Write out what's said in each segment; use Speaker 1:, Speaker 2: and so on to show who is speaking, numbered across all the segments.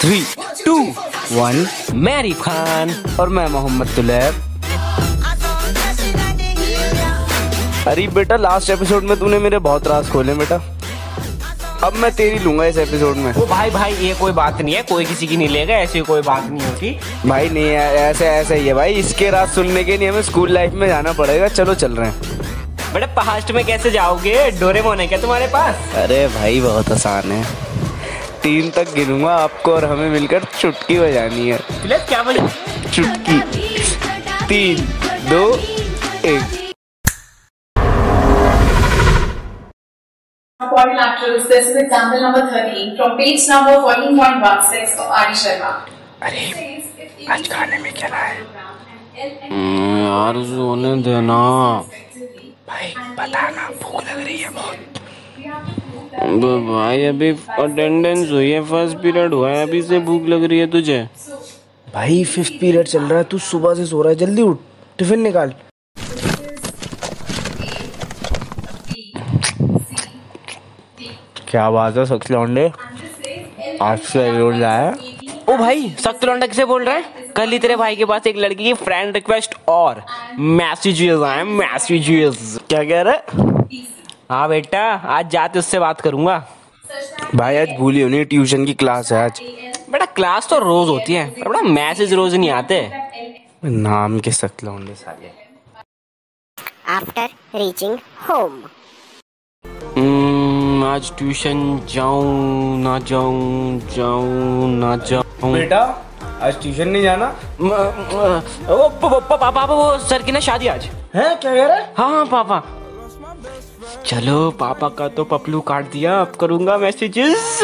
Speaker 1: Three two one
Speaker 2: Mary Khan
Speaker 1: और मैं मोहम्मद तुलैब। अरे बेटा लास्ट एपिसोड में तूने मेरे बहुत राज खोले बेटा। अब मैं तेरी लूँगा इस एपिसोड में।
Speaker 2: ओ भाई भाई ये कोई बात नहीं है। कोई किसी की नहीं लेगा ऐसी कोई बात नहीं होती
Speaker 1: भाई नहीं है ऐसे ऐसे ही है भाई। इसके राज सुनने के लिए हमें स्कूल लाइफ में जाना पड़ेगा। चलो चल रहे हैं।
Speaker 2: बड़े पास्ट में कैसे जाओगे? डोरेमोन है क्या तुम्हारे पास?
Speaker 1: अरे भाई बहुत आसान है। तीन तक गिनूँगा आपको और हमें मिलकर चुटकी बजानी है।
Speaker 2: क्या बोले
Speaker 1: चुटकी। तीन दो एक।
Speaker 3: Quadrilaterals. This is example number 13 from page number 14.16 of Adi Sharma.
Speaker 1: अरे आज खाने में क्या है?
Speaker 2: यार सोने देना।
Speaker 1: भाई बताना भूख लग रही है बहुत।
Speaker 2: भाई अभी अटेंडेंस हुई है फ़र्स्ट पीरियड हुआ है अभी से भूख लग रही है तुझे।
Speaker 1: भाई फिफ्थ पीरियड चल रहा है तू सुबह से सो रहा है जल्दी उठ टिफ़िन निकाल। क्या बात है सख्त लौंडे आज से रोज लाया
Speaker 2: ओ भाई सख्त लौंडा किसे बोल रहा है? कल ही तेरे भाई के पास एक लड़की की फ्रेंड रिक्वेस्ट और। मैसेजेस आए मैसेजेस
Speaker 1: क्या कह रहा है?
Speaker 2: हाँ बेटा आज जाते उससे बात करूँगा।
Speaker 1: भाई आज भूली होनी ट्यूशन की क्लास है आज।
Speaker 2: बेटा क्लास तो रोज होती है पर बेटा मैसेज रोज नहीं आते।
Speaker 1: नाम के लौंडे साले।
Speaker 4: After reaching home.
Speaker 2: हम्म, आज ट्यूशन जाऊँ ना जाऊँ जाऊँ ना जाऊँ।
Speaker 1: बेटा आज ट्यूशन नहीं जाना?
Speaker 2: म- ओ पापा पापा वो सर की ना शादी आज।
Speaker 1: है क्या कह रहा? है
Speaker 2: हाँ हाँ पापा। चलो, पापा का तो पपलू काट दिया, अब करूँगा मैसेजेस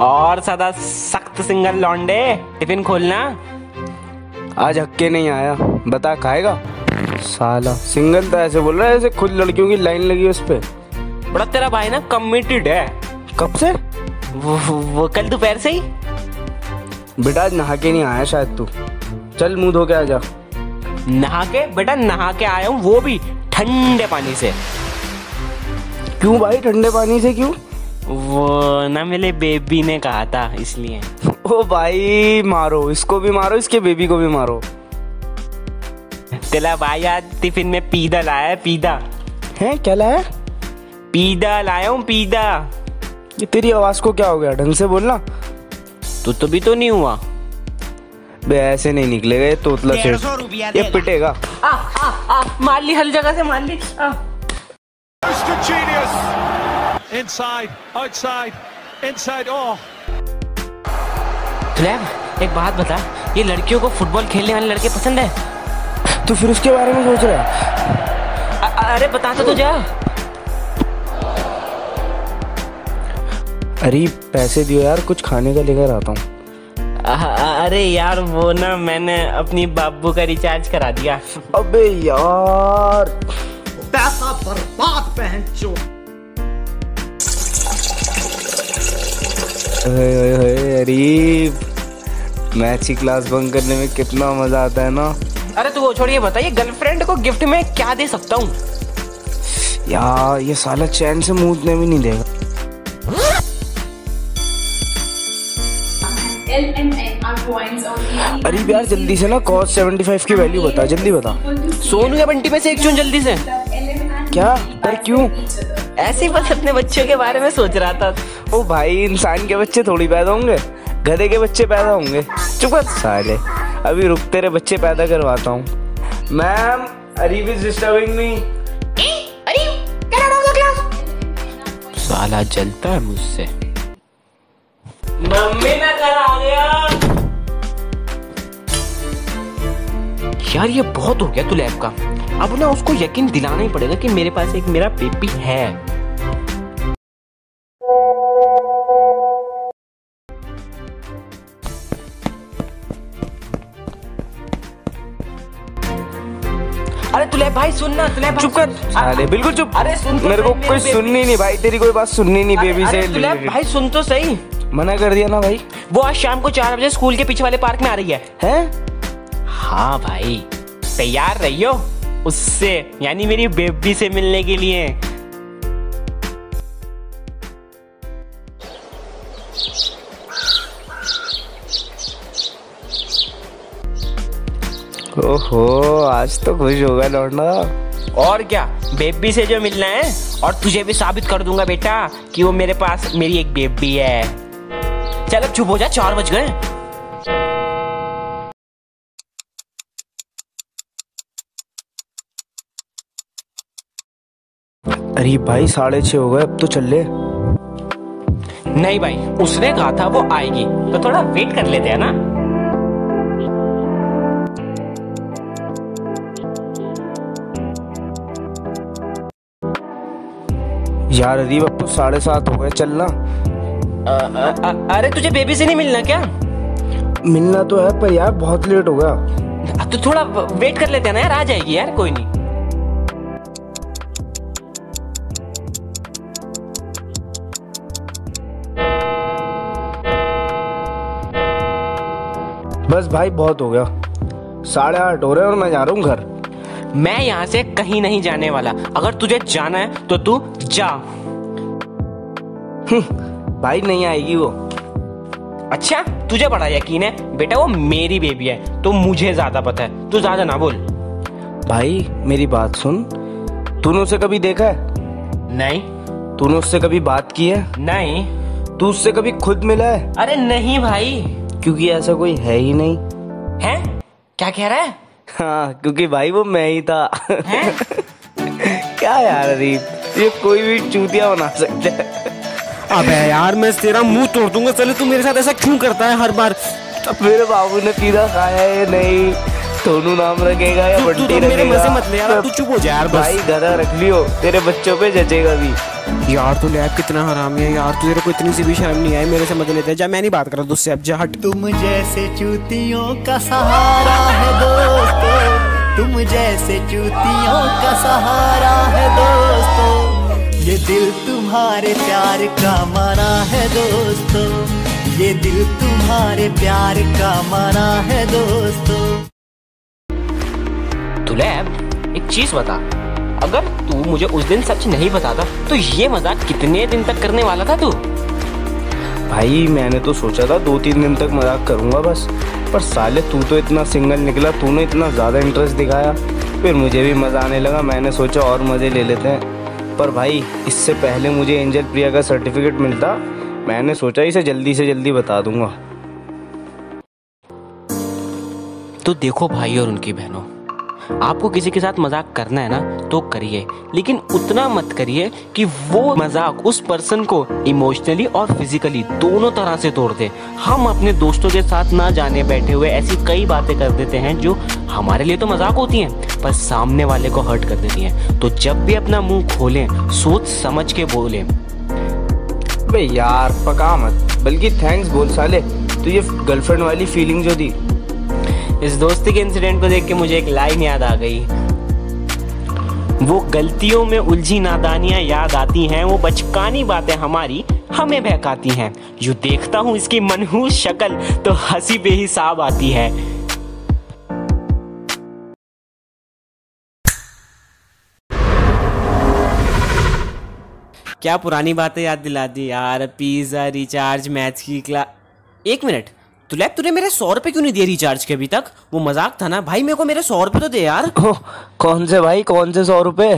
Speaker 2: और सदा सख्त सिंगल लौंडे, टिफ़िन खोलना।
Speaker 1: आज हक्के नहीं आया, बता खाएगा? साला। सिंगल तो ऐसे बोल रहा है ऐसे खुद लड़कियों की लाइन लगी उस पे।
Speaker 2: बड़ा तेरा भाई ना कमिटेड है।
Speaker 1: कब से?
Speaker 2: वो, वो कल दोपहर से ही।
Speaker 1: बेटा आज नहा के नहीं आया शायद तू। चल मुँह धो के आ जा।
Speaker 2: नहा के बेटा नहा के आया हूँ वो भी ठंडे पानी से।
Speaker 1: क्यों भाई ठंडे पानी से क्यों?
Speaker 2: वो ना मेरे बेबी ने कहा था इसलिए।
Speaker 1: ओ भाई मारो इसको भी मारो इसके बेबी को भी मारो।
Speaker 2: तेरा भाई आज टिफ़िन में पीदा लाया है पीदा।
Speaker 1: हैं क्या लाया?
Speaker 2: पीदा लाया हूँ पीदा।
Speaker 1: ये तेरी आवाज़ को क्या हो गया ढंग से बोलना?
Speaker 2: तो तो भी तो नहीं हुआ।
Speaker 1: बे ऐसे नहीं निकलेगा ये तोतला से ये पिटेगा।
Speaker 2: आ, आ, आ, मार ली हर जगह से मार ली। आ।
Speaker 5: Mr. Genius! Inside, outside, inside, oh!
Speaker 2: एक बात बता ये लड़कियों को फुटबॉल खेलने वाले लड़के पसंद है?
Speaker 1: तू फिर उसके बारे में सोच रहा है।
Speaker 2: अरे बता तो जा।
Speaker 1: अरे पैसे दियो यार कुछ खाने का लेकर आता हूँ।
Speaker 2: अरे यार वो ना मैंने अपनी बाबू का रिचार्ज करा दिया।
Speaker 1: अबे यार।
Speaker 6: पैसा बर्बाद पहन चो
Speaker 1: ओए ओए ओए अरे मैथ की क्लास बंक करने में कितना मज़ा आता है ना।
Speaker 2: अरे तू वो छोड़िए बताइए गर्लफ्रेंड को गिफ्ट में क्या दे सकता हूँ?
Speaker 1: यार ये साला चैन से मूदने भी नहीं देगा। अरे यार जल्दी से ना cos 75 की वैल्यू बता जल्दी बता।
Speaker 2: सोनू या बंटी में से एक चुन जल्दी से।
Speaker 1: क्या? पर क्यों?
Speaker 2: ऐसे ही बस अपने बच्चों के बारे में सोच रहा था।
Speaker 1: ओ भाई इंसान के बच्चे थोड़ी पैदा होंगे गधे के बच्चे पैदा होंगे। चुप साले। अभी रुक तेरे बच्चे पैदा करवाता हूँ। Ma'am Areeb is disturbing me
Speaker 2: साला जलता है मुझसे। मम्मी मैं कल आ गया। यार ये बहुत हो गया तू लैब का। अब ना उसको यकीन दिलाना ही पड़ेगा कि मेरे पास एक मेरा बेबी है। अरे तुले भाई सुनना तुले भाई
Speaker 1: चुप कर। अरे बिल्कुल चुप।
Speaker 2: अरे सुन तो
Speaker 1: मेरे को कोई सुननी नहीं भाई तेरी कोई बात सुननी नहीं बेबी से
Speaker 2: तुले भाई सुन तो सही।
Speaker 1: मना कर दिया ना भाई।
Speaker 2: वो आज शाम को चार बजे स्कूल के पीछे वाले पार्क में आ रही है।
Speaker 1: हैं?
Speaker 2: हाँ भाई तैयार रहियो। उससे यानी मेरी बेबी से मिलने के लिए।
Speaker 1: ओहो आज तो खुश होगा लौंडा
Speaker 2: और क्या? बेबी से जो मिलना है और तुझे भी साबित कर दूँगा बेटा कि वो मेरे पास मेरी एक बेबी है। चल अब चुप हो जा चार बज गए।
Speaker 1: अरे भाई साढ़े छः हो गए अब तो चल ले।
Speaker 2: नहीं भाई उसने कहा था वो आएगी तो थोड़ा वेट कर लेते हैं ना।
Speaker 1: यार अदीब अब तो साढ़े सात हो गए चलना।
Speaker 2: अरे तुझे बेबी से नहीं मिलना क्या?
Speaker 1: मिलना तो है पर यार बहुत लेट हो गया।
Speaker 2: तो थोड़ा वेट कर लेते हैं ना यार आ जाएगी यार कोई नहीं।
Speaker 1: बस भाई बहुत हो गया। साढ़े आठ हो रहे और मैं जा रहा हूँ घर।
Speaker 2: मैं यहाँ से कहीं नहीं जाने वाला। अगर तुझे जाना है तो तू जा।
Speaker 1: भाई नहीं आएगी वो।
Speaker 2: अच्छा तुझे बड़ा यकीन है? बेटा वो मेरी बेबी है तो मुझे ज़्यादा पता है। तू ज़्यादा ना बोल।
Speaker 1: भाई मेरी बात सुन। तूने उसे कभी देखा है?
Speaker 2: नहीं।
Speaker 1: तूने उससे कभी बात की है?
Speaker 2: नहीं।
Speaker 1: तू उससे कभी खुद मिला है?
Speaker 2: अरे नहीं भाई।
Speaker 1: क्योंकि ऐसा कोई है ही नहीं।
Speaker 2: है? क्या कह रहा है?
Speaker 1: हाँ क्योंकि भाई वो मैं ही था। क्या यार अरीब ये कोई भी चूतिया बना सकता है।
Speaker 7: अबे यार मैं तेरा मुँह तोड़ दूँगा चले तू मेरे साथ ऐसा क्यों करता है हर बार?
Speaker 1: अब मेरे बाबू ने पिज़्ज़ा खाया है नहीं सोनू नाम रखेगा या बंटी
Speaker 7: तो मेरे
Speaker 1: रखेगा।
Speaker 7: मज़े मत ले यार तू चुप हो जा यार
Speaker 1: भाई गधा रख लियो तेरे बच्चों पे जचेगा भी।
Speaker 7: यार तू लैब कितना हरामी है यार तू तेरे को इतनी सी भी शर्म नहीं आई मेरे से मज़े लेते जा मैं नहीं बात कर रहा तुझसे अब जा हट।
Speaker 6: तुम जैसे चूतियों का सहारा है दोस्तों। तुम जैसे चूतियों का सहारा है दोस्तों। ये दिल तुम्हारे प्यार का मना है दोस्तों। ये दिल तुम्हारे प्यार का मना है दोस्तों।
Speaker 2: दुलैब एक चीज़ बता। अगर तू मुझे उस दिन सच नहीं बताता तो ये मज़ाक कितने दिन तक करने वाला था तू?
Speaker 1: भाई, मैंने तो सोचा था दो तीन दिन तक मज़ाक करूँगा बस, पर साले तू तो इतना सिंगल निकला, तूने इतना ज़्यादा इंटरेस्ट दिखाया। फिर मुझे भी मज़ा आने लगा, मैंने सोचा और मज़े ले लेते हैं। पर भाई, इससे पहले मुझे एंजल प्रिया का सर्टिफिकेट मिलता, मैंने सोचा इसे जल्दी से जल्दी बता दूँगा।
Speaker 2: तो देखो भाई और उनकी बहनों आपको किसी के साथ मज़ाक करना है ना तो करिए। लेकिन उतना मत करिए कि वो मज़ाक उस पर्सन को इमोशनली और फिजिकली दोनों तरह से तोड़ दे। हम अपने दोस्तों के साथ ना जाने बैठे हुए ऐसी कई बातें कर देते हैं जो हमारे लिए तो मज़ाक होती हैं, पर सामने वाले को हर्ट कर देती हैं। तो जब भी अपना मुँह खोलें, सोच समझ के बोलें।
Speaker 1: यार, पका मत। बल्कि थैंक्स बोल साले, तू ये गर्लफ्रेंड वाली फीलिंग जो दी
Speaker 2: इस दोस्ती के इंसिडेंट को देख के मुझे एक लाइन याद आ गई। वो गलतियों में उलझी नादानियाँ याद आती हैं, वो बचकानी बातें हमारी हमें बहकाती हैं। जो देखता हूँ इसकी मनहूस शक्ल तो हँसी बेहिसाब आती है।
Speaker 7: क्या पुरानी बातें याद दिला दी यार? पिज्जा रिचार्ज मैथ्स की क्लास एक मिनट। तू लैब तूने मेरे सौ रुपए क्यों नहीं दिए रिचार्ज के अभी तक वो मजाक था ना भाई मेरे को मेरे सौ रुपए तो दे यार
Speaker 1: ओह, कौन से भाई कौन से सौ रुपए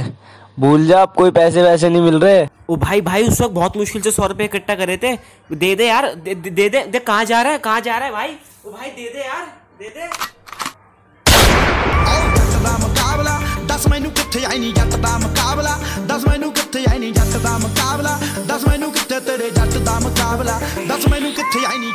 Speaker 1: भूल जा अब कोई पैसे वैसे नहीं मिल रहे
Speaker 7: ओ भाई भाई उस वक्त बहुत मुश्किल से सौ रुपए इकट्ठा करे थे दे दे यार दे दे दे, दे, दे कहाँ जा रहा है कहाँ जा रहा है भाई ओ भाई दे दे यार दे दे
Speaker 8: ਜੱਟ ਦਾ ਮੁਕਾਬਲਾ ਦੱਸ ਮੈਨੂੰ ਕਿੱਥੇ ਆਈ ਨਹੀਂ ਜੱਟ ਦਾ ਮੁਕਾਬਲਾ ਦੱਸ ਮੈਨੂੰ ਕਿੱਥੇ ਆਈ ਨਹੀਂ ਜੱਟ ਦਾ ਮੁਕਾਬਲਾ ਦੱਸ ਮੈਨੂੰ ਕਿੱਥੇ ਤੇਰੇ ਜੱਟ ਦਾ ਮੁਕਾਬਲਾ ਦੱਸ ਮੈਨੂੰ ਕਿੱਥੇ ਆਈ ਨਹੀਂ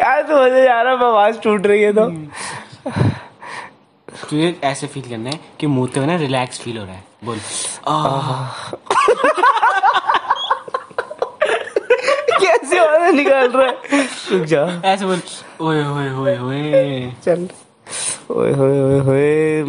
Speaker 1: यार तो मज़े जा रहा है आवाज़ टूट रही है तो।
Speaker 2: तुझे ऐसे फील करना है कि मुँह पे ना रिलैक्स फील हो रहा है। बोल।
Speaker 1: कैसे आवाज़ निकाल रहा है? रुक जा।
Speaker 2: ऐसे बोल ओए ओए ओए ओए।
Speaker 1: चल। ओए होए ओए होए